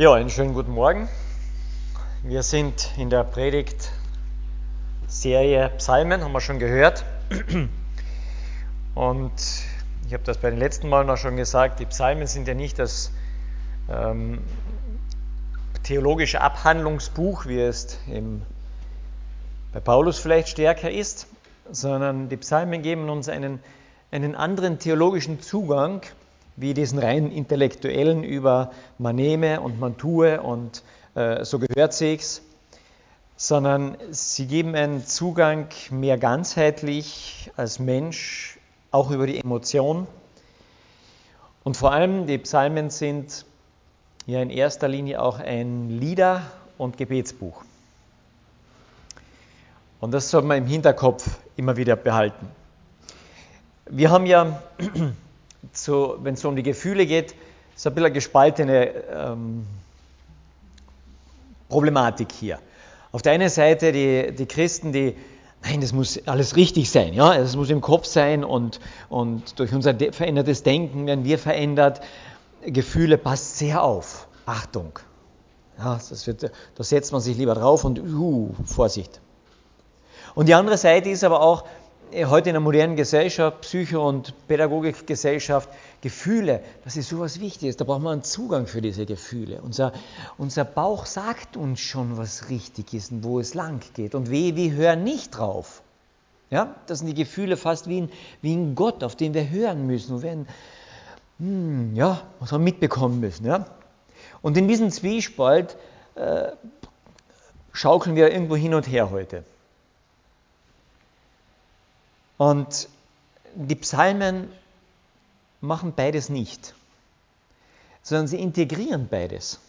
Ja, einen schönen guten Morgen. Wir sind in der Predigtserie Psalmen, haben wir schon gehört. Und ich habe das bei den letzten Malen auch schon gesagt, die Psalmen sind ja nicht das ähm, theologische Abhandlungsbuch, wie es im, bei Paulus vielleicht stärker ist, sondern die Psalmen geben uns einen, einen anderen theologischen Zugang wie diesen rein intellektuellen über man nehme und man tue und äh, so gehört sich's, sondern sie geben einen Zugang mehr ganzheitlich als Mensch, auch über die Emotion. Und vor allem die Psalmen sind ja in erster Linie auch ein Lieder- und Gebetsbuch. Und das soll man im Hinterkopf immer wieder behalten. Wir haben ja wenn es um die Gefühle geht, so ein bisschen eine gespaltene ähm, Problematik hier. Auf der einen Seite die, die Christen, die, nein, das muss alles richtig sein, ja, das muss im Kopf sein und, und durch unser verändertes Denken werden wir verändert. Gefühle passt sehr auf. Achtung. Ja, das wird, da setzt man sich lieber drauf und uh, Vorsicht. Und die andere Seite ist aber auch, heute in der modernen Gesellschaft, Psycho- und Pädagogikgesellschaft, Gefühle, das ist sowas Wichtiges. Da braucht man einen Zugang für diese Gefühle. Unser, unser Bauch sagt uns schon, was richtig ist und wo es lang geht. Und wir, wir hören nicht drauf. Ja, das sind die Gefühle fast wie ein, wie ein Gott, auf den wir hören müssen. Und wenn, hm, ja, was wir mitbekommen müssen. Ja? Und in diesem Zwiespalt äh, schaukeln wir irgendwo hin und her heute. Und die Psalmen machen beides nicht, sondern sie integrieren beides.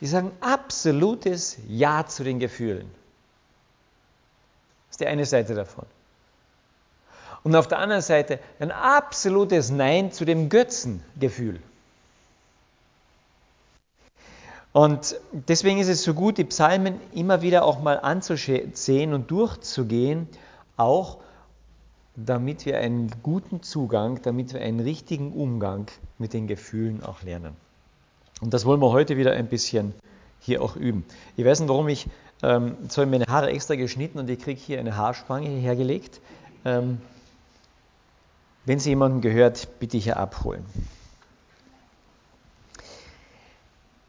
Die sagen absolutes Ja zu den Gefühlen. Das ist die eine Seite davon. Und auf der anderen Seite ein absolutes Nein zu dem Götzengefühl. Und deswegen ist es so gut, die Psalmen immer wieder auch mal anzusehen und durchzugehen, auch damit wir einen guten Zugang, damit wir einen richtigen Umgang mit den Gefühlen auch lernen. Und das wollen wir heute wieder ein bisschen hier auch üben. Ich weiß nicht, warum ich, ähm, jetzt meine Haare extra geschnitten und ich kriege hier eine Haarspange hergelegt. Ähm, wenn Sie jemanden gehört, bitte hier abholen.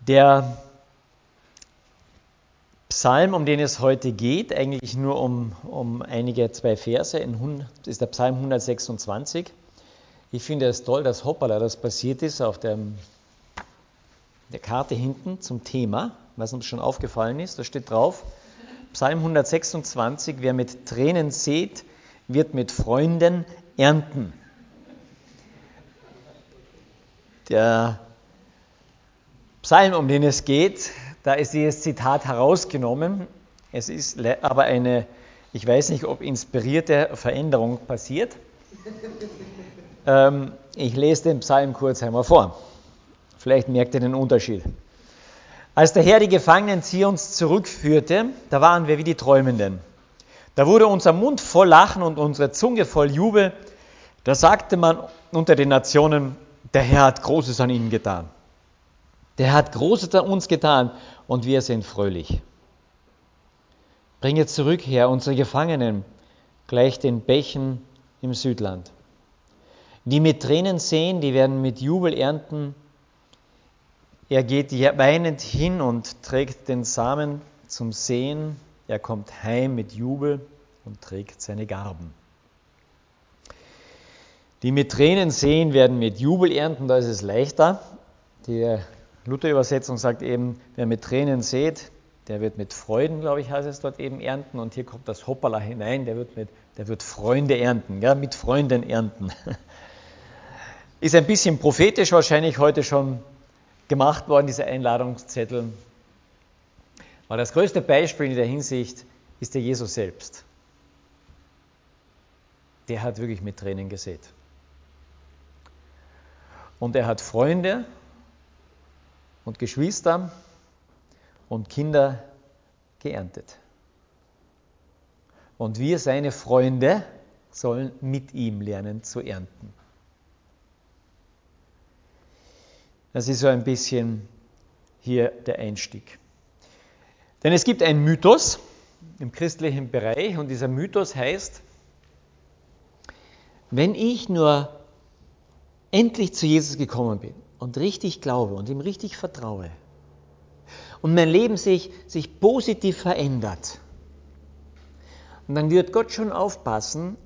Der Psalm, um den es heute geht, eigentlich nur um, um einige zwei Verse, in, ist der Psalm 126. Ich finde es toll, dass hoppala das passiert ist auf der, der Karte hinten zum Thema, was uns schon aufgefallen ist. Da steht drauf, Psalm 126, wer mit Tränen sät, wird mit Freunden ernten. Der Psalm, um den es geht, da ist dieses Zitat herausgenommen. Es ist aber eine, ich weiß nicht, ob inspirierte Veränderung passiert. Ähm, ich lese den Psalm kurz einmal vor. Vielleicht merkt ihr den Unterschied. Als der Herr die Gefangenen Zions zurückführte, da waren wir wie die Träumenden. Da wurde unser Mund voll Lachen und unsere Zunge voll Jubel. Da sagte man unter den Nationen, der Herr hat Großes an ihnen getan. Der hat Großes an uns getan und wir sind fröhlich. Bringe zurück, Herr, unsere Gefangenen, gleich den Bächen im Südland. Die mit Tränen sehen, die werden mit Jubel ernten. Er geht weinend hin und trägt den Samen zum Sehen. Er kommt heim mit Jubel und trägt seine Garben. Die mit Tränen sehen, werden mit Jubel ernten, da ist es leichter. Die Luther-Übersetzung sagt eben, wer mit Tränen sät, der wird mit Freuden, glaube ich, heißt es dort eben ernten. Und hier kommt das Hoppala hinein, der wird, mit, der wird Freunde ernten, ja, mit Freunden ernten. Ist ein bisschen prophetisch wahrscheinlich heute schon gemacht worden, dieser Einladungszettel. Aber das größte Beispiel in der Hinsicht ist der Jesus selbst. Der hat wirklich mit Tränen gesät. Und er hat Freunde und Geschwister und Kinder geerntet. Und wir, seine Freunde, sollen mit ihm lernen zu ernten. Das ist so ein bisschen hier der Einstieg. Denn es gibt einen Mythos im christlichen Bereich und dieser Mythos heißt, wenn ich nur endlich zu Jesus gekommen bin und richtig glaube und ihm richtig vertraue und mein Leben sich, sich positiv verändert, und dann wird Gott schon aufpassen,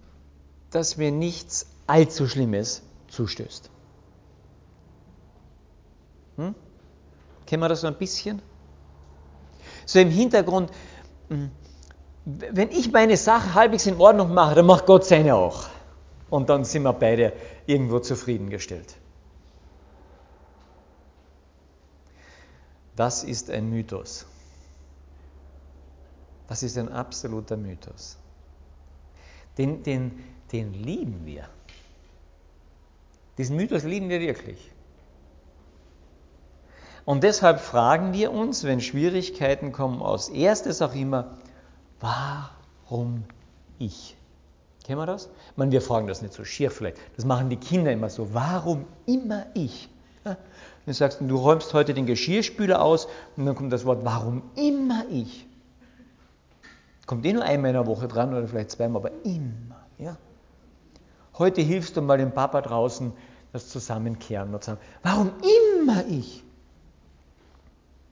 dass mir nichts allzu Schlimmes zustößt. Hm? Kennen wir das so ein bisschen? So im Hintergrund, hm, wenn ich meine Sache halbwegs in Ordnung mache, dann macht Gott seine auch. Und dann sind wir beide irgendwo zufriedengestellt. Das ist ein Mythos. Das ist ein absoluter Mythos. Den, den, den lieben wir. Diesen Mythos lieben wir wirklich. Und deshalb fragen wir uns, wenn Schwierigkeiten kommen, als erstes auch immer, warum ich? Kennen wir das? Ich wir fragen das nicht so schier vielleicht. Das machen die Kinder immer so. Warum immer ich? Ja? Du sagst, du räumst heute den Geschirrspüler aus und dann kommt das Wort, warum immer ich? Kommt eh nur einmal in der Woche dran oder vielleicht zweimal, aber immer. Ja? Heute hilfst du mal dem Papa draußen das Zusammenkehren und sagen, warum immer ich?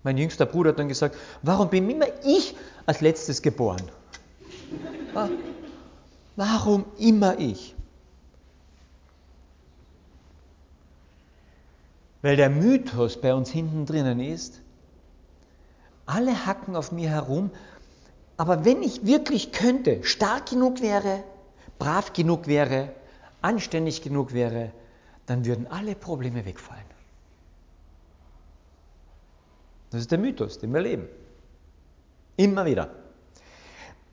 Mein jüngster Bruder hat dann gesagt, warum bin immer ich als letztes geboren? Warum immer ich? Weil der Mythos bei uns hinten drinnen ist, alle hacken auf mir herum, aber wenn ich wirklich könnte, stark genug wäre, brav genug wäre, anständig genug wäre, dann würden alle Probleme wegfallen. Das ist der Mythos, den wir leben. Immer wieder.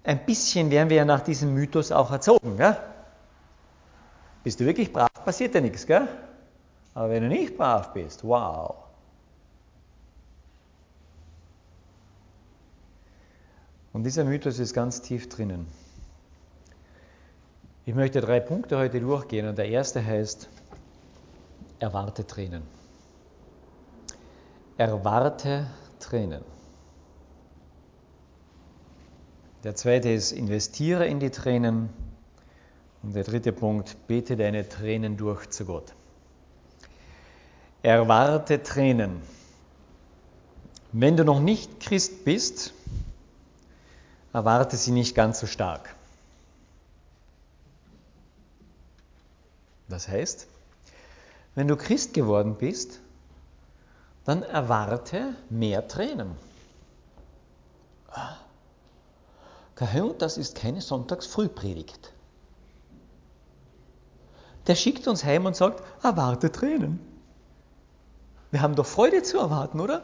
Ein bisschen werden wir ja nach diesem Mythos auch erzogen. Gell? Bist du wirklich brav, passiert ja nichts. Gell? Aber wenn du nicht brav bist, wow. Und dieser Mythos ist ganz tief drinnen. Ich möchte drei Punkte heute durchgehen und der erste heißt, erwarte Tränen. Erwarte Tränen. Der zweite ist, investiere in die Tränen. Und der dritte Punkt, bete deine Tränen durch zu Gott. Erwarte Tränen. Wenn du noch nicht Christ bist, erwarte sie nicht ganz so stark. Das heißt, wenn du Christ geworden bist, dann erwarte mehr Tränen. Das ist keine Sonntagsfrühpredigt. Der schickt uns heim und sagt, erwarte Tränen. Wir haben doch Freude zu erwarten, oder?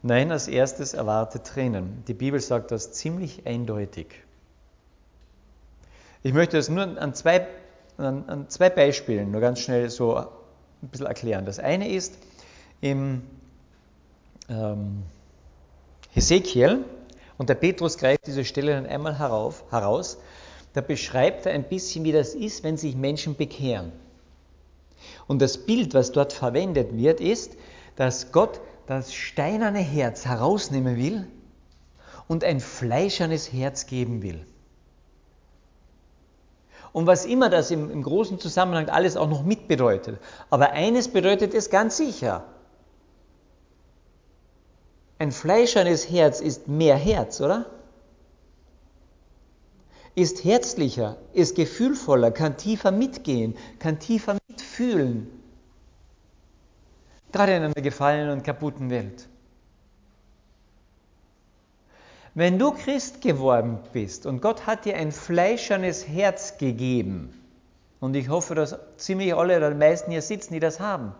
Nein, als erstes erwarte Tränen. Die Bibel sagt das ziemlich eindeutig. Ich möchte das nur an zwei, an, an zwei Beispielen nur ganz schnell so ein bisschen erklären. Das eine ist im ähm, Hesekiel, und der Petrus greift diese Stelle dann einmal herauf, heraus, da beschreibt er ein bisschen, wie das ist, wenn sich Menschen bekehren. Und das Bild, was dort verwendet wird, ist, dass Gott das steinerne Herz herausnehmen will und ein fleischernes Herz geben will. Und was immer das im, im großen Zusammenhang alles auch noch mit bedeutet. Aber eines bedeutet es ganz sicher. Ein fleischernes Herz ist mehr Herz, oder? Ist herzlicher, ist gefühlvoller, kann tiefer mitgehen, kann tiefer mitfühlen. Gerade in einer gefallenen und kaputten Welt. Wenn du Christ geworden bist und Gott hat dir ein fleischernes Herz gegeben, und ich hoffe, dass ziemlich alle oder die meisten hier sitzen, die das haben,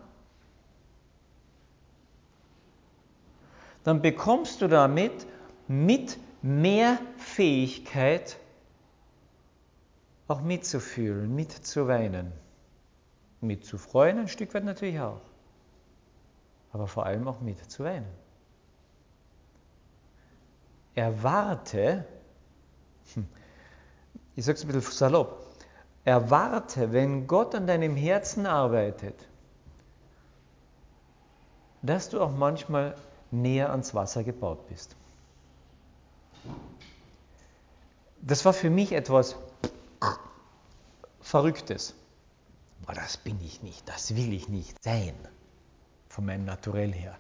dann bekommst du damit mit mehr Fähigkeit auch mitzufühlen, mitzuweinen, mitzufreuen, ein Stück weit natürlich auch, aber vor allem auch mitzuweinen erwarte, hm, ich sage es ein bisschen salopp, erwarte, wenn Gott an deinem Herzen arbeitet dass du auch manchmal näher ans Wasser gebaut bist. Das war für mich etwas Verrücktes. Aber das bin ich nicht, das will ich nicht sein, von meinem Naturell her.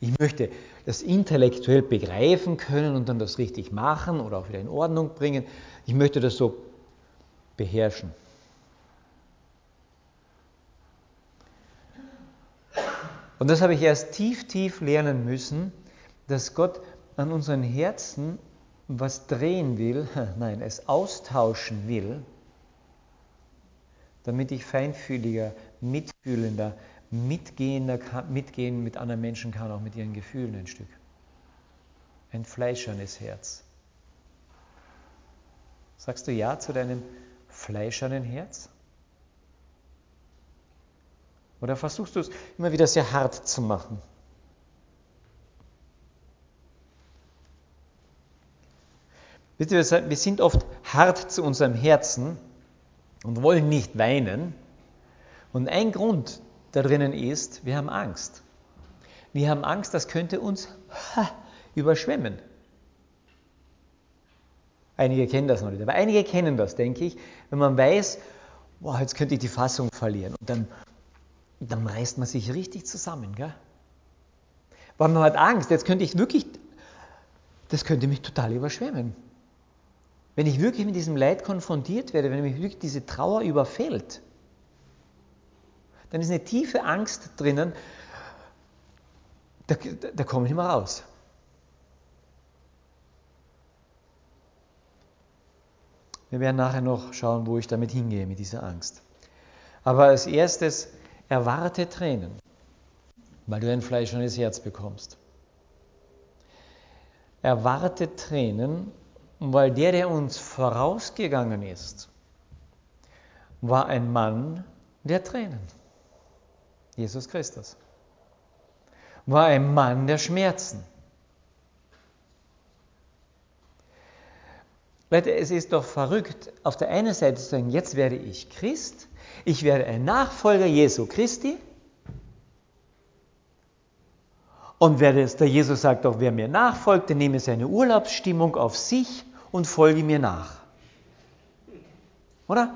Ich möchte das intellektuell begreifen können und dann das richtig machen oder auch wieder in Ordnung bringen. Ich möchte das so beherrschen. Und das habe ich erst tief, tief lernen müssen, dass Gott an unseren Herzen was drehen will, nein, es austauschen will, damit ich feinfühliger, mitfühlender, mitgehender, mitgehen mit anderen Menschen kann, auch mit ihren Gefühlen ein Stück. Ein fleischernes Herz. Sagst du Ja zu deinem fleischernen Herz? Oder versuchst du es immer wieder sehr hart zu machen? wir sind oft hart zu unserem Herzen und wollen nicht weinen. Und ein Grund da drinnen ist, wir haben Angst. Wir haben Angst, das könnte uns überschwemmen. Einige kennen das noch nicht, aber einige kennen das, denke ich, wenn man weiß, boah, jetzt könnte ich die Fassung verlieren. Und dann dann reißt man sich richtig zusammen. Gell? Weil man hat Angst, jetzt könnte ich wirklich, das könnte mich total überschwemmen. Wenn ich wirklich mit diesem Leid konfrontiert werde, wenn mich wirklich diese Trauer überfällt, dann ist eine tiefe Angst drinnen, da, da, da komme ich nicht mehr raus. Wir werden nachher noch schauen, wo ich damit hingehe mit dieser Angst. Aber als erstes Erwarte Tränen, weil du ein fleischendes Herz bekommst. Erwarte Tränen, weil der, der uns vorausgegangen ist, war ein Mann der Tränen. Jesus Christus. War ein Mann der Schmerzen. Leute, es ist doch verrückt, auf der einen Seite zu sagen, jetzt werde ich Christ, ich werde ein Nachfolger Jesu Christi. Und wer das, der Jesus sagt auch, wer mir nachfolgt, der nehme seine Urlaubsstimmung auf sich und folge mir nach. Oder?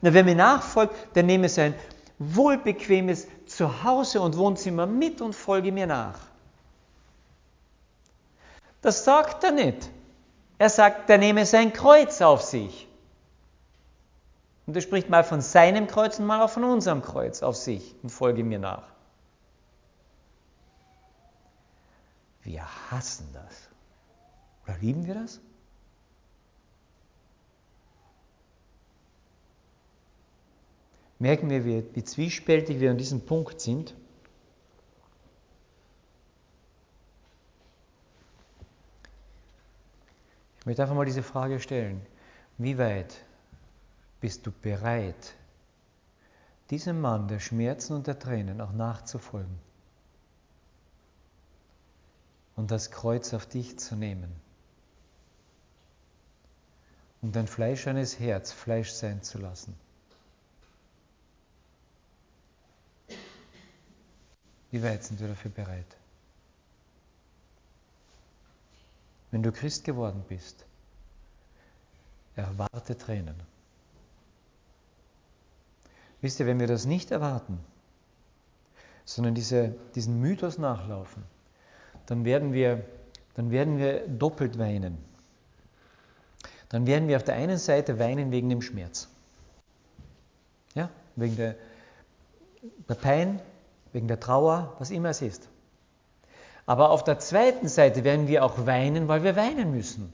Na, wer mir nachfolgt, der nehme sein wohlbequemes Zuhause und Wohnzimmer mit und folge mir nach. Das sagt er nicht. Er sagt, der nehme sein Kreuz auf sich. Und er spricht mal von seinem Kreuz und mal auch von unserem Kreuz auf sich und folge mir nach. Wir hassen das. Oder lieben wir das? Merken wir, wie, wie zwiespältig wir an diesem Punkt sind? Ich möchte einfach mal diese Frage stellen. Wie weit bist du bereit, diesem Mann der Schmerzen und der Tränen auch nachzufolgen und das Kreuz auf dich zu nehmen und dein fleischernes Herz Fleisch sein zu lassen? Wie weit sind wir dafür bereit? Wenn du Christ geworden bist, erwarte Tränen. Wisst ihr, wenn wir das nicht erwarten, sondern diese, diesen Mythos nachlaufen, dann werden, wir, dann werden wir doppelt weinen. Dann werden wir auf der einen Seite weinen wegen dem Schmerz. Ja, wegen der, der Pein, wegen der Trauer, was immer es ist. Aber auf der zweiten Seite werden wir auch weinen, weil wir weinen müssen.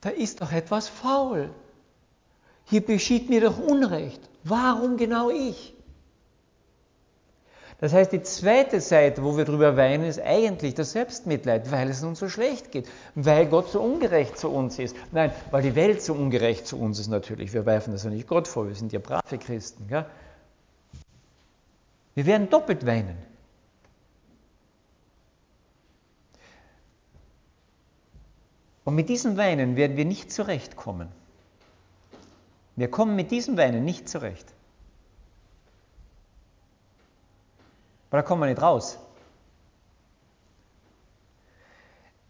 Da ist doch etwas faul. Hier geschieht mir doch Unrecht. Warum genau ich? Das heißt, die zweite Seite, wo wir drüber weinen, ist eigentlich das Selbstmitleid, weil es uns so schlecht geht, weil Gott so ungerecht zu uns ist. Nein, weil die Welt so ungerecht zu uns ist natürlich. Wir werfen das ja nicht Gott vor, wir sind ja brave Christen. Gell? Wir werden doppelt weinen. Und mit diesem Weinen werden wir nicht zurechtkommen. Wir kommen mit diesem Weinen nicht zurecht. Aber da kommen wir nicht raus.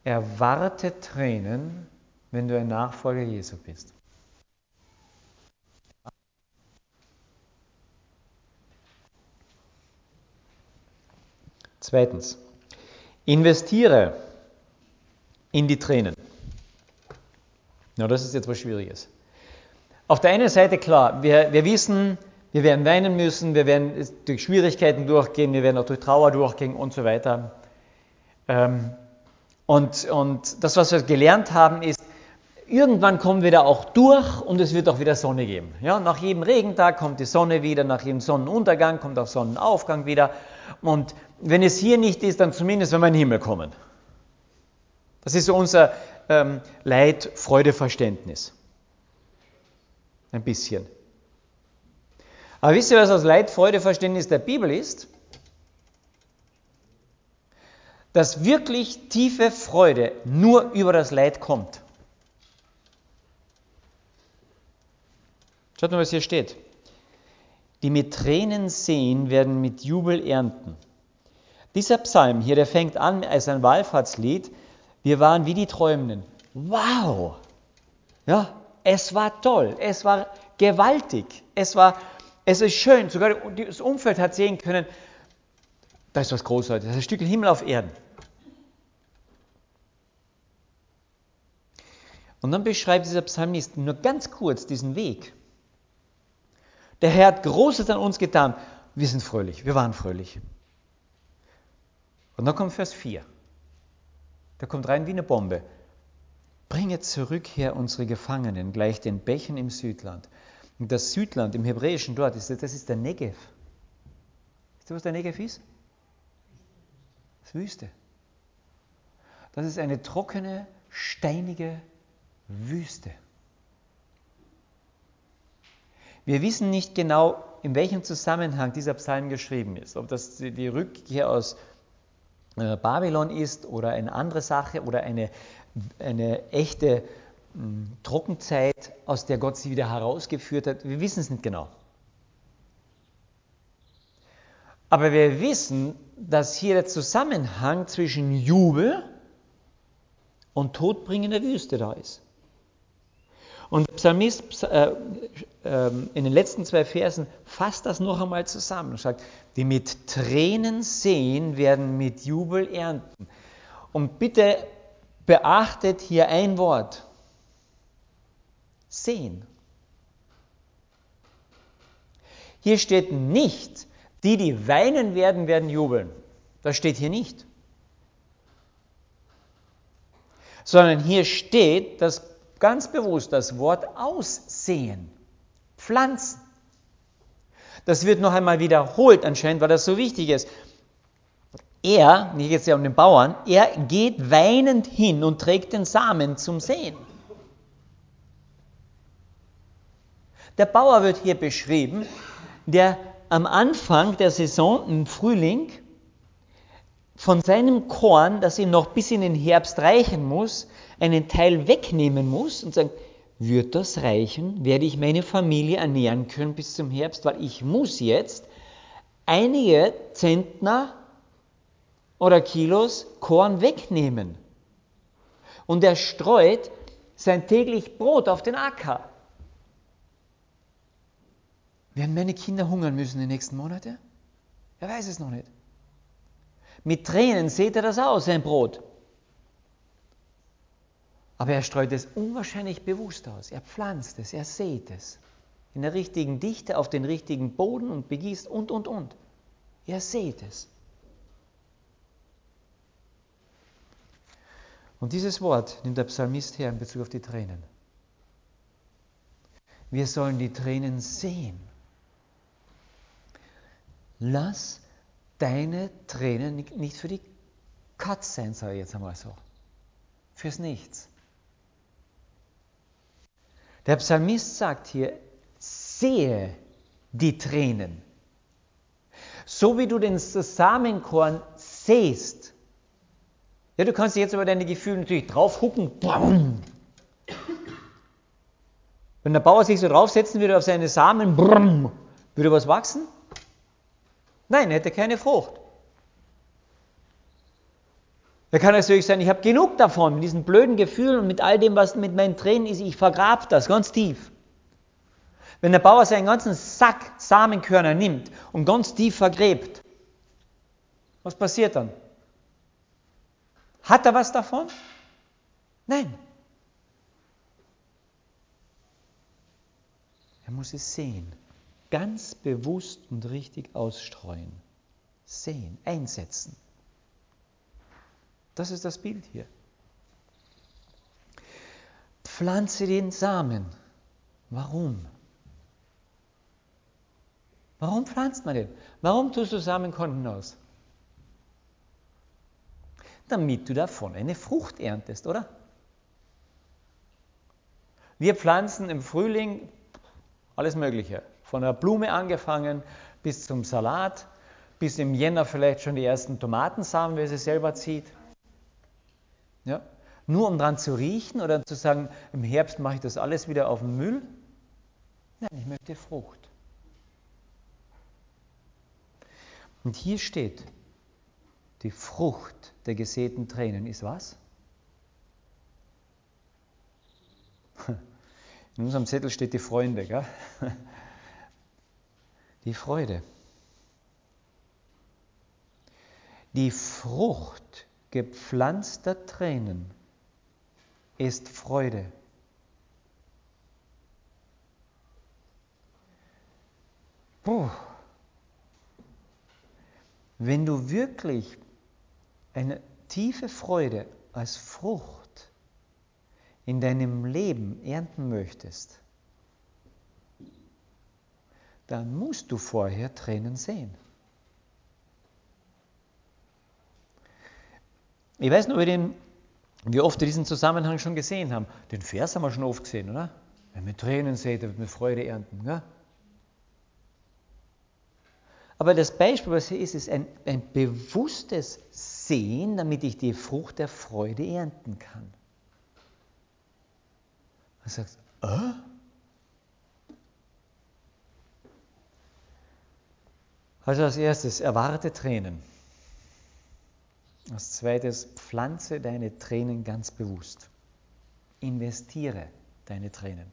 Erwarte Tränen, wenn du ein Nachfolger Jesu bist. Zweitens, investiere in die Tränen. Na, das ist jetzt was Schwieriges. Auf der einen Seite klar, wir, wir wissen, wir werden weinen müssen, wir werden durch Schwierigkeiten durchgehen, wir werden auch durch Trauer durchgehen und so weiter. Ähm, und, und das, was wir gelernt haben, ist, irgendwann kommen wir da auch durch und es wird auch wieder Sonne geben. Ja, nach jedem Regentag kommt die Sonne wieder, nach jedem Sonnenuntergang kommt auch Sonnenaufgang wieder. Und wenn es hier nicht ist, dann zumindest, wenn wir in den Himmel kommen. Das ist so unser ähm, Leid-Freude-Verständnis. Ein bisschen. Aber wisst ihr, was das Leid-Freude-Verständnis der Bibel ist? Dass wirklich tiefe Freude nur über das Leid kommt. Schaut mal, was hier steht. Die mit Tränen sehen, werden mit Jubel ernten. Dieser Psalm hier, der fängt an als ein Wallfahrtslied. Wir waren wie die Träumenden. Wow! Ja, es war toll, es war gewaltig, es war, es ist schön. Sogar das Umfeld hat sehen können, da ist was Großartiges, das ist ein Stück Himmel auf Erden. Und dann beschreibt dieser Psalmist nur ganz kurz diesen Weg. Der Herr hat Großes an uns getan. Wir sind fröhlich, wir waren fröhlich. Und dann kommt Vers 4. Da kommt rein wie eine Bombe. Bringe zurück her unsere Gefangenen, gleich den Bächen im Südland. Und das Südland im Hebräischen dort, ist, das ist der Negev. Weißt du, was der Negev ist? Das ist Wüste. Das ist eine trockene, steinige Wüste. Wir wissen nicht genau, in welchem Zusammenhang dieser Psalm geschrieben ist. Ob das die Rückkehr aus Babylon ist oder eine andere Sache oder eine, eine echte hm, Trockenzeit, aus der Gott sie wieder herausgeführt hat. Wir wissen es nicht genau. Aber wir wissen, dass hier der Zusammenhang zwischen Jubel und todbringender Wüste da ist. Und der Psalmist äh, äh, in den letzten zwei Versen fasst das noch einmal zusammen und sagt, die mit Tränen sehen, werden mit Jubel ernten. Und bitte beachtet hier ein Wort. Sehen. Hier steht nicht, die, die weinen werden, werden jubeln. Das steht hier nicht. Sondern hier steht, dass ganz bewusst das Wort aussehen, pflanzen. Das wird noch einmal wiederholt anscheinend, weil das so wichtig ist. Er, nicht jetzt ja um den Bauern, er geht weinend hin und trägt den Samen zum Sehen. Der Bauer wird hier beschrieben, der am Anfang der Saison im Frühling von seinem Korn, das ihm noch bis in den Herbst reichen muss, einen Teil wegnehmen muss und sagen, wird das reichen? Werde ich meine Familie ernähren können bis zum Herbst? Weil ich muss jetzt einige Zentner oder Kilos Korn wegnehmen. Und er streut sein täglich Brot auf den Acker. Werden meine Kinder hungern müssen den nächsten Monaten? Er weiß es noch nicht. Mit Tränen seht er das aus, sein Brot. Aber er streut es unwahrscheinlich bewusst aus. Er pflanzt es, er sät es. In der richtigen Dichte, auf den richtigen Boden und begießt und, und, und. Er sät es. Und dieses Wort nimmt der Psalmist her in Bezug auf die Tränen. Wir sollen die Tränen sehen. Lass deine Tränen nicht für die Katz sein, sage ich jetzt einmal so. Fürs Nichts. Der Psalmist sagt hier, sehe die Tränen. So wie du den Samenkorn sähst. Ja, du kannst jetzt über deine Gefühle natürlich drauf hucken. Wenn der Bauer sich so draufsetzen würde auf seine Samen, würde was wachsen? Nein, er hätte keine Frucht. Er kann natürlich sagen, ich habe genug davon, mit diesen blöden Gefühlen und mit all dem, was mit meinen Tränen ist, ich vergrab das ganz tief. Wenn der Bauer seinen ganzen Sack Samenkörner nimmt und ganz tief vergräbt, was passiert dann? Hat er was davon? Nein. Er muss es sehen, ganz bewusst und richtig ausstreuen. Sehen, einsetzen. Das ist das Bild hier. Pflanze den Samen. Warum? Warum pflanzt man den? Warum tust du Samenkonten aus? Damit du davon eine Frucht erntest, oder? Wir pflanzen im Frühling alles Mögliche. Von der Blume angefangen bis zum Salat, bis im Jänner vielleicht schon die ersten Tomatensamen, wer sie selber zieht. Ja? Nur um dran zu riechen oder zu sagen, im Herbst mache ich das alles wieder auf den Müll? Nein, ich möchte Frucht. Und hier steht, die Frucht der gesäten Tränen ist was? In unserem Zettel steht die Freunde, gell? Die Freude. Die Frucht gepflanzter Tränen ist Freude. Puh. Wenn du wirklich eine tiefe Freude als Frucht in deinem Leben ernten möchtest, dann musst du vorher Tränen sehen. Ich weiß nur, den, wie oft wir diesen Zusammenhang schon gesehen haben. Den Vers haben wir schon oft gesehen, oder? Wer mit Tränen sieht, der wird mit Freude ernten. Ja? Aber das Beispiel, was hier ist, ist ein, ein bewusstes Sehen, damit ich die Frucht der Freude ernten kann. Du sagst, äh? Also als erstes, erwarte Tränen. Als zweites, pflanze deine Tränen ganz bewusst. Investiere deine Tränen.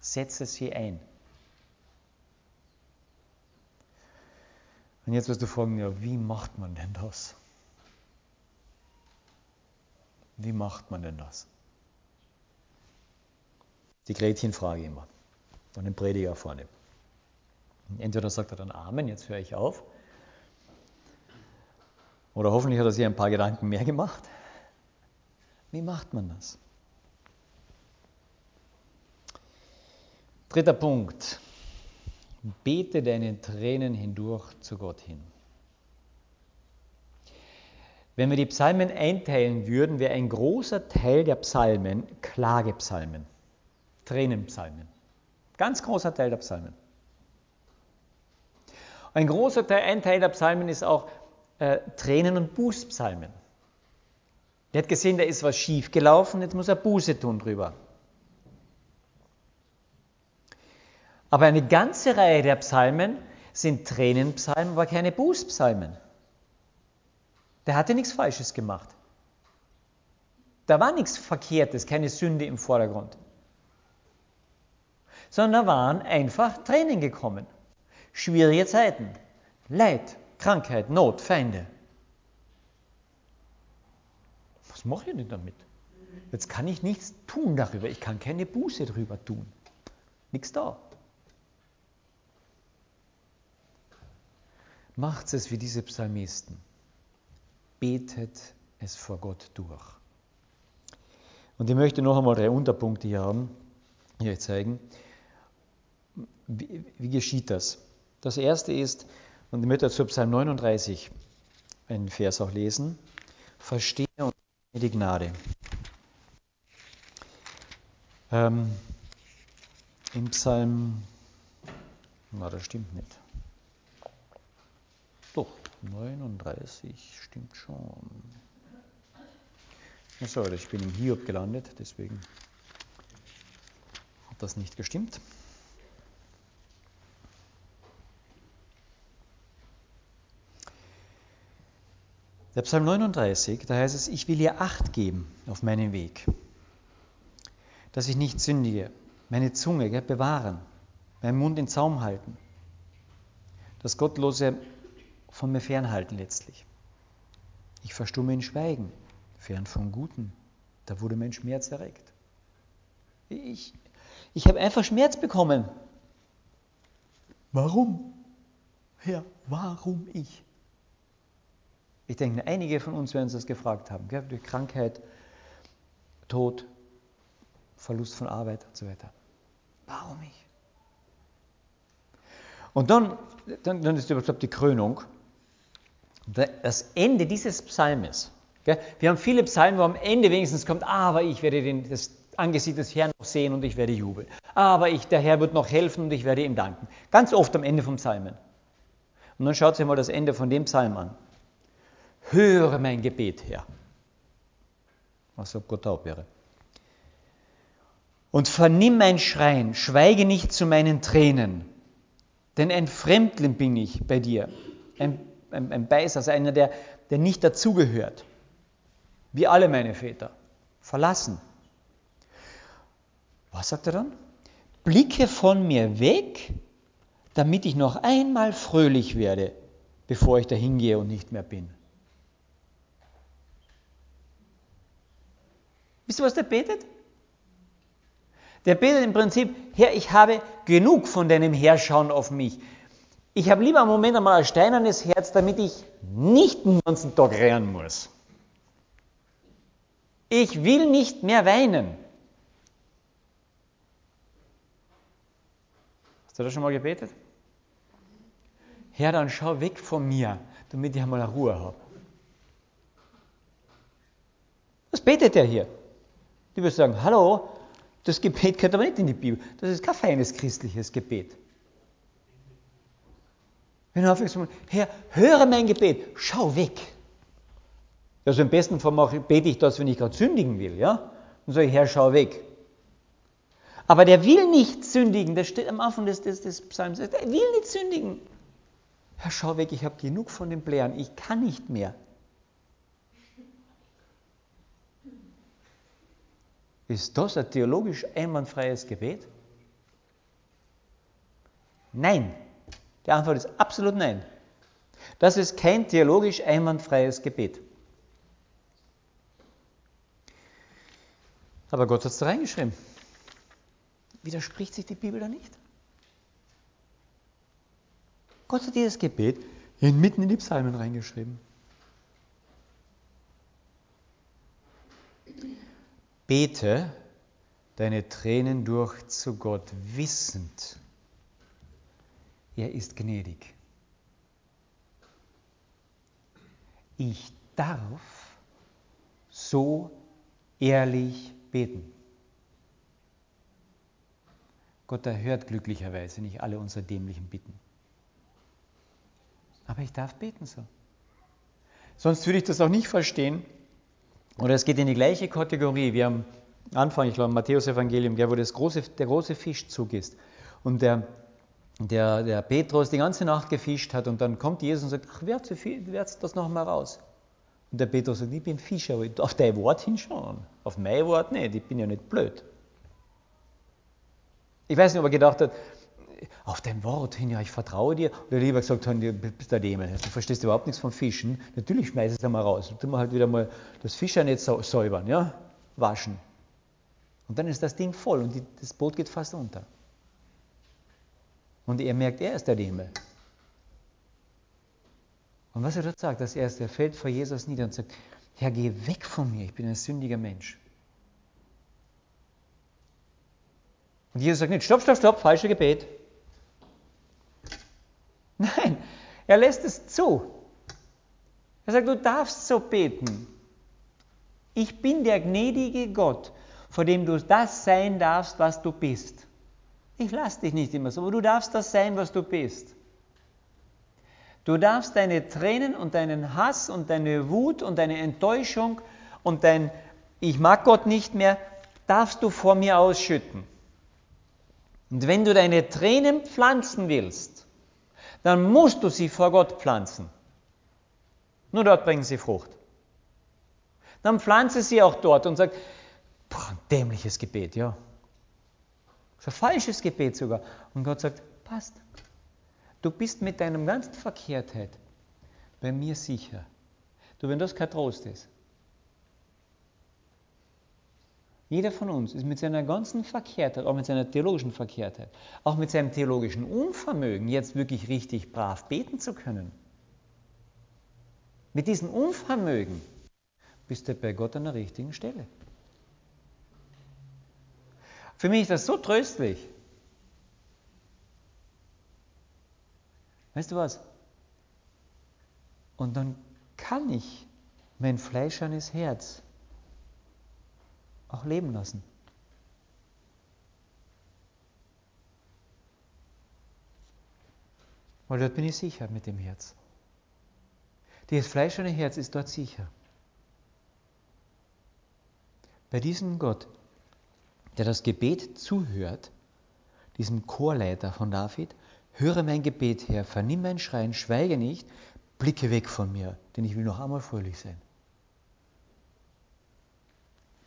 Setze sie ein. Und jetzt wirst du fragen, ja, wie macht man denn das? Wie macht man denn das? Die Gretchenfrage immer. Von dem Prediger vorne. Entweder sagt er dann Amen, jetzt höre ich auf. Oder hoffentlich hat er sich ein paar Gedanken mehr gemacht. Wie macht man das? Dritter Punkt. Bete deine Tränen hindurch zu Gott hin. Wenn wir die Psalmen einteilen würden, wäre ein großer Teil der Psalmen Klagepsalmen, Tränenpsalmen. Ganz großer Teil der Psalmen. Ein großer Teil, ein Teil der Psalmen ist auch äh, Tränen- und Bußpsalmen. Er hat gesehen, da ist was schief gelaufen, jetzt muss er Buße tun drüber. Aber eine ganze Reihe der Psalmen sind Tränenpsalmen, aber keine Bußpsalmen. Der hatte nichts Falsches gemacht. Da war nichts Verkehrtes, keine Sünde im Vordergrund. Sondern da waren einfach Tränen gekommen. Schwierige Zeiten, Leid, Krankheit, Not, Feinde. Was mache ich denn damit? Jetzt kann ich nichts tun darüber. Ich kann keine Buße darüber tun. Nichts da. Macht es wie diese Psalmisten. Betet es vor Gott durch. Und ich möchte noch einmal drei Unterpunkte hier haben, hier zeigen. Wie, wie geschieht das? Das erste ist, und ich möchte dazu Psalm 39 einen Vers auch lesen, verstehe und die Gnade. Ähm, Im Psalm, na, das stimmt nicht. Doch, 39 stimmt schon. So, ich bin im Hiob gelandet, deswegen hat das nicht gestimmt. Der Psalm 39, da heißt es, ich will ihr Acht geben auf meinen Weg, dass ich nicht sündige, meine Zunge gell, bewahren, meinen Mund in Zaum halten, das Gottlose von mir fernhalten letztlich. Ich verstumme in Schweigen, fern vom Guten. Da wurde mein Schmerz erregt. Ich, ich habe einfach Schmerz bekommen. Warum? Herr, warum ich? Ich denke, einige von uns werden das gefragt haben. Gell? Durch Krankheit, Tod, Verlust von Arbeit und so weiter. Warum ich? Und dann, dann, dann ist überhaupt die Krönung. Das Ende dieses Psalmes. Wir haben viele Psalmen, wo am Ende wenigstens kommt, aber ich werde den, das Angesicht des Herrn noch sehen und ich werde jubeln. Aber ich, der Herr wird noch helfen und ich werde ihm danken. Ganz oft am Ende vom Psalmen. Und dann schaut sich mal das Ende von dem Psalm an. Höre mein Gebet, Herr. Was ob Gott taub wäre. Und vernimm mein Schreien, schweige nicht zu meinen Tränen, denn ein Fremdling bin ich bei dir, ein, ein, ein Beisatz, einer, der, der nicht dazugehört, wie alle meine Väter, verlassen. Was sagt er dann? Blicke von mir weg, damit ich noch einmal fröhlich werde, bevor ich dahin gehe und nicht mehr bin. Wisst ihr, was der betet? Der betet im Prinzip, Herr, ich habe genug von deinem Herschauen auf mich. Ich habe lieber einen Moment einmal ein steinernes Herz, damit ich nicht den ganzen Tag rennen muss. Ich will nicht mehr weinen. Hast du das schon mal gebetet? Herr, dann schau weg von mir, damit ich einmal Ruhe habe. Was betet er hier? Die würden sagen, hallo, das Gebet gehört aber nicht in die Bibel. Das ist kein feines christliches Gebet. Wenn du aufhörst, Herr, höre mein Gebet, schau weg. Also im besten Fall mache, bete ich das, wenn ich gerade sündigen will, ja? Dann sage ich, Herr, schau weg. Aber der will nicht sündigen, das steht am Anfang des, des, des Psalms, der will nicht sündigen. Herr, schau weg, ich habe genug von den Blären, ich kann nicht mehr. Ist das ein theologisch einwandfreies Gebet? Nein. Die Antwort ist absolut nein. Das ist kein theologisch einwandfreies Gebet. Aber Gott hat es da reingeschrieben. Widerspricht sich die Bibel da nicht? Gott hat dieses Gebet mitten in die Psalmen reingeschrieben. Bete deine Tränen durch zu Gott, wissend, er ist gnädig. Ich darf so ehrlich beten. Gott erhört glücklicherweise nicht alle unsere dämlichen Bitten. Aber ich darf beten so. Sonst würde ich das auch nicht verstehen, oder es geht in die gleiche Kategorie. Wir haben Anfang, ich glaube, Matthäus Evangelium, wo das große, der große Fischzug ist. Und der, der, der Petrus die ganze Nacht gefischt hat und dann kommt Jesus und sagt, ach, werft das nochmal raus. Und der Petrus sagt, ich bin Fischer, aber auf dein Wort hinschauen. Auf mein Wort nicht, ich bin ja nicht blöd. Ich weiß nicht, ob er gedacht hat, auf dein Wort hin, ja, ich vertraue dir. Oder lieber gesagt du bist der Dämon, du verstehst überhaupt nichts vom Fischen. Natürlich schmeiß es einmal raus. Dann tun wir halt wieder mal das Fischernetz säubern, ja, waschen. Und dann ist das Ding voll und die, das Boot geht fast unter. Und er merkt, er ist der Dämon. Und was er dort sagt, dass er ist, er fällt vor Jesus nieder und sagt, Herr, geh weg von mir, ich bin ein sündiger Mensch. Und Jesus sagt nicht, stopp, stopp, stopp, falsche Gebet. Nein, er lässt es zu. Er sagt, du darfst so beten. Ich bin der gnädige Gott, vor dem du das sein darfst, was du bist. Ich lasse dich nicht immer so, aber du darfst das sein, was du bist. Du darfst deine Tränen und deinen Hass und deine Wut und deine Enttäuschung und dein Ich mag Gott nicht mehr, darfst du vor mir ausschütten. Und wenn du deine Tränen pflanzen willst, dann musst du sie vor Gott pflanzen. Nur dort bringen sie Frucht. Dann pflanze sie auch dort und sagt, boah, ein dämliches Gebet, ja. Das ist ein falsches Gebet sogar. Und Gott sagt, passt. Du bist mit deinem ganzen Verkehrtheit bei mir sicher. Du, wenn das kein Trost ist. Jeder von uns ist mit seiner ganzen Verkehrtheit, auch mit seiner theologischen Verkehrtheit, auch mit seinem theologischen Unvermögen, jetzt wirklich richtig brav beten zu können. Mit diesem Unvermögen bist du bei Gott an der richtigen Stelle. Für mich ist das so tröstlich. Weißt du was? Und dann kann ich mein fleischernes Herz auch leben lassen. Weil dort bin ich sicher mit dem Herz. Das fleischerne Herz ist dort sicher. Bei diesem Gott, der das Gebet zuhört, diesem Chorleiter von David, höre mein Gebet her, vernimm mein Schreien, schweige nicht, blicke weg von mir, denn ich will noch einmal fröhlich sein.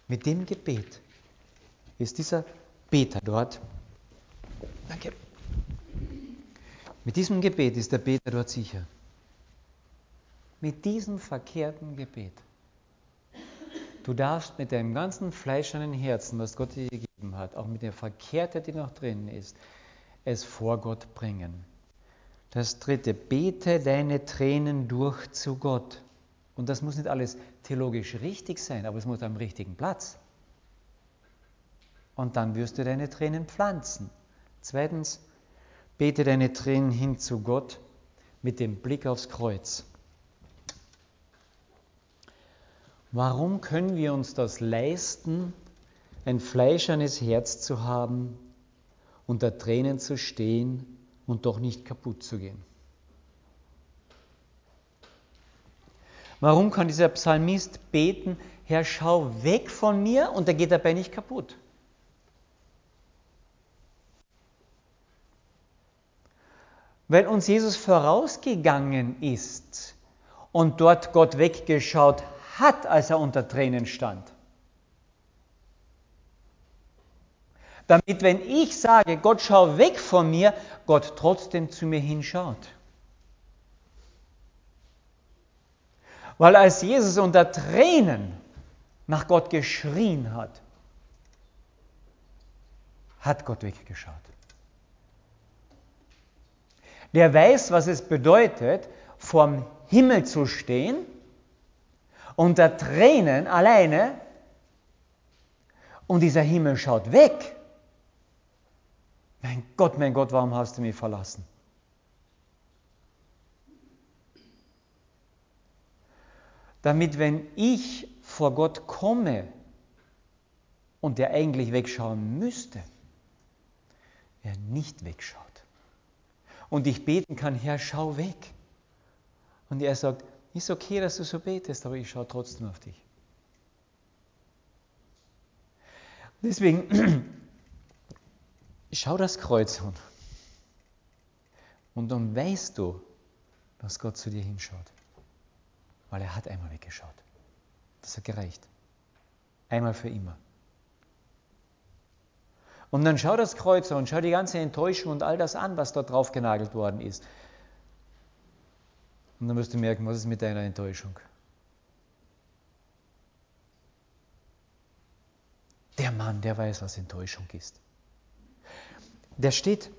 Mit dem Gebet ist dieser Beter dort. Danke. Mit diesem Gebet ist der Beter dort sicher. Mit diesem verkehrten Gebet. Du darfst mit deinem ganzen fleischernen Herzen, was Gott dir gegeben hat, auch mit der Verkehrtheit, die noch drin ist, es vor Gott bringen. Das dritte, bete deine Tränen durch zu Gott. Und das muss nicht alles theologisch richtig sein, aber es muss am richtigen Platz. Und dann wirst du deine Tränen pflanzen. Zweitens, bete deine Tränen hin zu Gott mit dem Blick aufs Kreuz. Warum können wir uns das leisten, ein fleischernes Herz zu haben, unter Tränen zu stehen und doch nicht kaputt zu gehen? Warum kann dieser Psalmist beten, Herr, schau weg von mir und er geht dabei nicht kaputt? Weil uns Jesus vorausgegangen ist und dort Gott weggeschaut hat, als er unter Tränen stand. Damit, wenn ich sage, Gott schau weg von mir, Gott trotzdem zu mir hinschaut. Weil als Jesus unter Tränen nach Gott geschrien hat, hat Gott weggeschaut. Der weiß, was es bedeutet, vorm Himmel zu stehen, unter Tränen alleine, und dieser Himmel schaut weg. Mein Gott, mein Gott, warum hast du mich verlassen? Damit wenn ich vor Gott komme und er eigentlich wegschauen müsste, er nicht wegschaut. Und ich beten kann, Herr, schau weg. Und er sagt, ist okay, dass du so betest, aber ich schaue trotzdem auf dich. Deswegen, schau das Kreuz an. Und dann weißt du, dass Gott zu dir hinschaut weil er hat einmal weggeschaut. Das hat gereicht. Einmal für immer. Und dann schau das Kreuz und schau die ganze Enttäuschung und all das an, was dort drauf genagelt worden ist. Und dann wirst du merken, was ist mit deiner Enttäuschung? Der Mann, der weiß, was Enttäuschung ist. Der steht,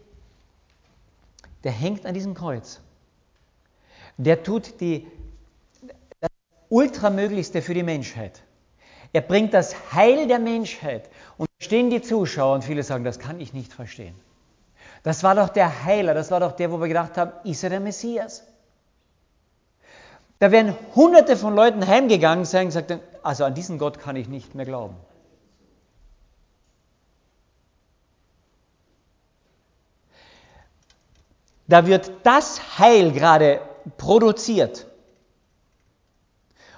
der hängt an diesem Kreuz. Der tut die Ultramöglichste für die Menschheit. Er bringt das Heil der Menschheit. Und da stehen die Zuschauer und viele sagen, das kann ich nicht verstehen. Das war doch der Heiler, das war doch der, wo wir gedacht haben, ist er der Messias? Da wären hunderte von Leuten heimgegangen sein und gesagt, also an diesen Gott kann ich nicht mehr glauben. Da wird das Heil gerade produziert.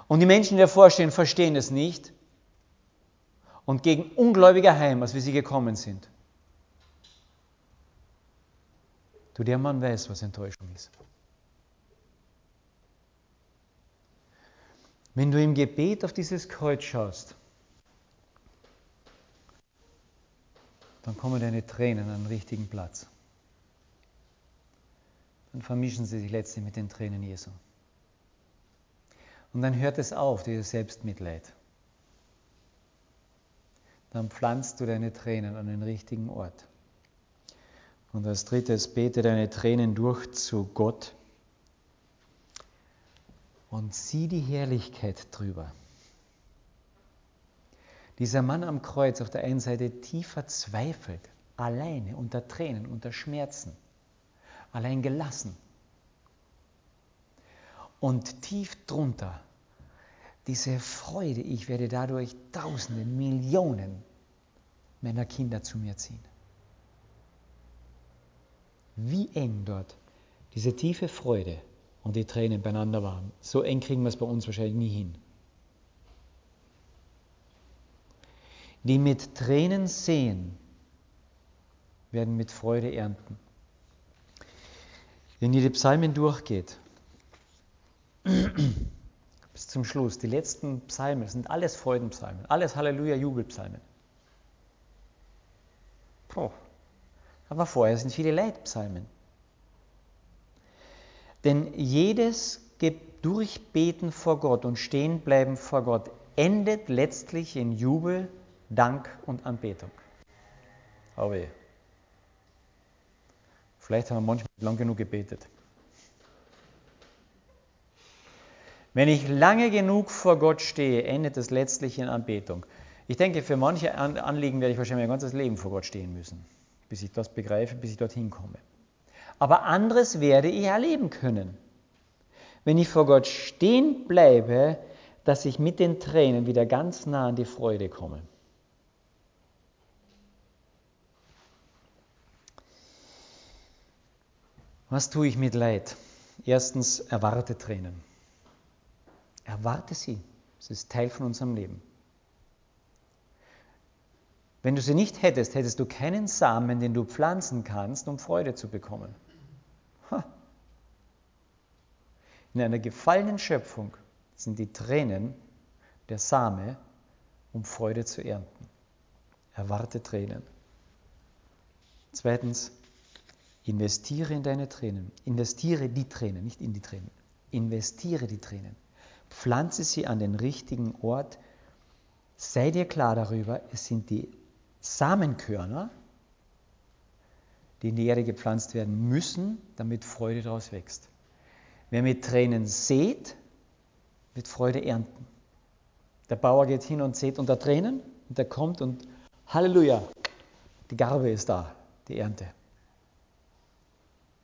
Und die Menschen, die davor stehen, verstehen es nicht und gegen ungläubiger heim, als wie sie gekommen sind. Du, der Mann weiß, was Enttäuschung ist. Wenn du im Gebet auf dieses Kreuz schaust, dann kommen deine Tränen an den richtigen Platz. Dann vermischen sie sich letztlich mit den Tränen Jesu. Und dann hört es auf, dieses Selbstmitleid. Dann pflanzt du deine Tränen an den richtigen Ort. Und als drittes, bete deine Tränen durch zu Gott und sieh die Herrlichkeit drüber. Dieser Mann am Kreuz auf der einen Seite tief verzweifelt, alleine, unter Tränen, unter Schmerzen, allein gelassen. Und tief drunter diese Freude, ich werde dadurch Tausende, Millionen meiner Kinder zu mir ziehen. Wie eng dort diese tiefe Freude und die Tränen beieinander waren. So eng kriegen wir es bei uns wahrscheinlich nie hin. Die mit Tränen sehen, werden mit Freude ernten. Wenn ihr die Psalmen durchgeht, bis zum Schluss, die letzten Psalmen sind alles Freudenpsalmen, alles Halleluja-Jubelpsalmen. Aber vorher sind viele Leitpsalmen. Denn jedes Durchbeten vor Gott und Stehenbleiben vor Gott endet letztlich in Jubel, Dank und Anbetung. Aber vielleicht haben wir manchmal lang genug gebetet. Wenn ich lange genug vor Gott stehe, endet es letztlich in Anbetung. Ich denke, für manche Anliegen werde ich wahrscheinlich mein ganzes Leben vor Gott stehen müssen, bis ich das begreife, bis ich dorthin komme aber anderes werde ich erleben können. Wenn ich vor Gott stehen bleibe, dass ich mit den Tränen wieder ganz nah an die Freude komme. Was tue ich mit Leid? Erstens, erwarte Tränen. Erwarte sie. Es ist Teil von unserem Leben. Wenn du sie nicht hättest, hättest du keinen Samen, den du pflanzen kannst, um Freude zu bekommen. In einer gefallenen Schöpfung sind die Tränen der Same, um Freude zu ernten. Erwarte Tränen. Zweitens, investiere in deine Tränen. Investiere die Tränen, nicht in die Tränen. Investiere die Tränen. Pflanze sie an den richtigen Ort. Sei dir klar darüber, es sind die Samenkörner, die in die Erde gepflanzt werden müssen, damit Freude daraus wächst. Wer mit Tränen sät, wird Freude ernten. Der Bauer geht hin und sät unter Tränen und der kommt und Halleluja, die Garbe ist da, die Ernte.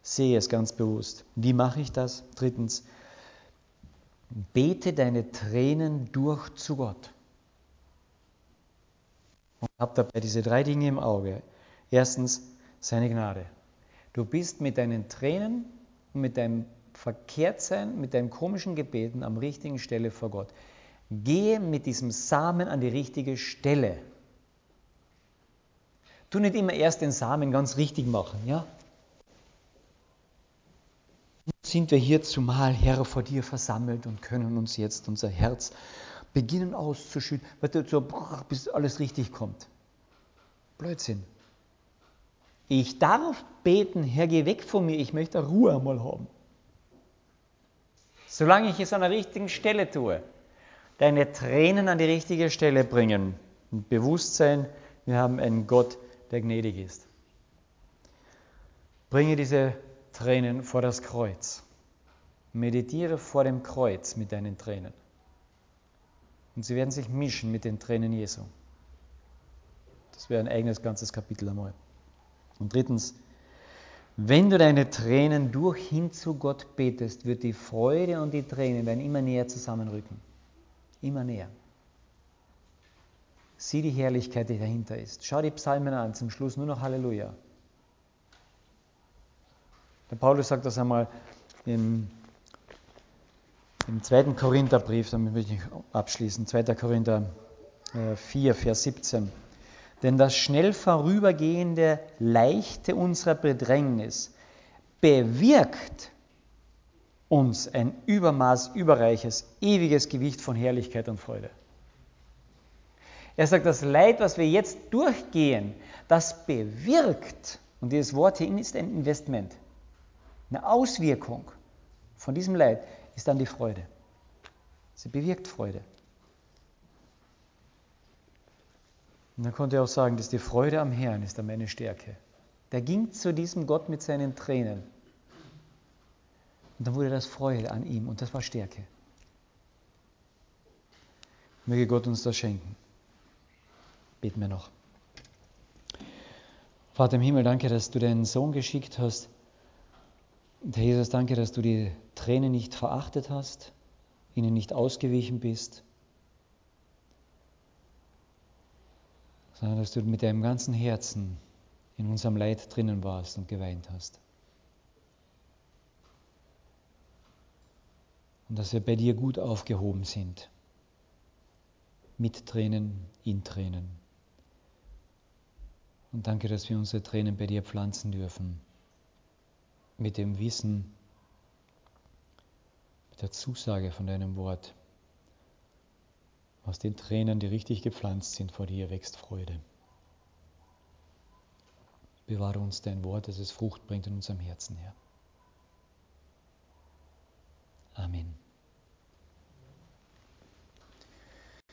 Sehe es ganz bewusst. Wie mache ich das? Drittens, bete deine Tränen durch zu Gott. Und hab dabei diese drei Dinge im Auge. Erstens, seine Gnade. Du bist mit deinen Tränen und mit deinem Verkehrtsein, mit deinen komischen Gebeten am richtigen Stelle vor Gott. Gehe mit diesem Samen an die richtige Stelle. Tu nicht immer erst den Samen ganz richtig machen, ja? Sind wir hier zumal, Herr, vor dir versammelt und können uns jetzt unser Herz beginnen auszuschütten, bis alles richtig kommt. Blödsinn. Ich darf beten, Herr, geh weg von mir, ich möchte Ruhe einmal haben. Solange ich es an der richtigen Stelle tue, deine Tränen an die richtige Stelle bringen und Bewusstsein, wir haben einen Gott, der gnädig ist. Bringe diese Tränen vor das Kreuz. Meditiere vor dem Kreuz mit deinen Tränen. Und sie werden sich mischen mit den Tränen Jesu. Das wäre ein eigenes ganzes Kapitel einmal. Und drittens, wenn du deine Tränen durch hin zu Gott betest, wird die Freude und die Tränen werden immer näher zusammenrücken. Immer näher. Sieh die Herrlichkeit, die dahinter ist. Schau die Psalmen an, zum Schluss nur noch Halleluja. Der Paulus sagt das einmal im, im zweiten Korintherbrief, damit möchte ich abschließen, 2. Korinther 4, äh, Vers 17. Denn das schnell vorübergehende Leichte unserer Bedrängnis bewirkt uns ein Übermaß, überreiches, ewiges Gewicht von Herrlichkeit und Freude. Er sagt, das Leid, was wir jetzt durchgehen, das bewirkt, und dieses Wort hier ist ein Investment, eine Auswirkung von diesem Leid ist dann die Freude. Sie bewirkt Freude. Und dann konnte er auch sagen, dass die Freude am Herrn ist meine Stärke. Der ging zu diesem Gott mit seinen Tränen. Und dann wurde das Freude an ihm und das war Stärke. Möge Gott uns das schenken. Beten wir noch. Vater im Himmel, danke, dass du deinen Sohn geschickt hast. Und Herr Jesus, danke, dass du die Tränen nicht verachtet hast, ihnen nicht ausgewichen bist, sondern dass du mit deinem ganzen Herzen in unserem Leid drinnen warst und geweint hast. Und dass wir bei dir gut aufgehoben sind. Mit Tränen, in Tränen. Und danke, dass wir unsere Tränen bei dir pflanzen dürfen. Mit dem Wissen, mit der Zusage von deinem Wort. Aus den Tränen, die richtig gepflanzt sind vor dir, wächst Freude. Bewahre uns dein Wort, dass es Frucht bringt in unserem Herzen, Herr. Amen.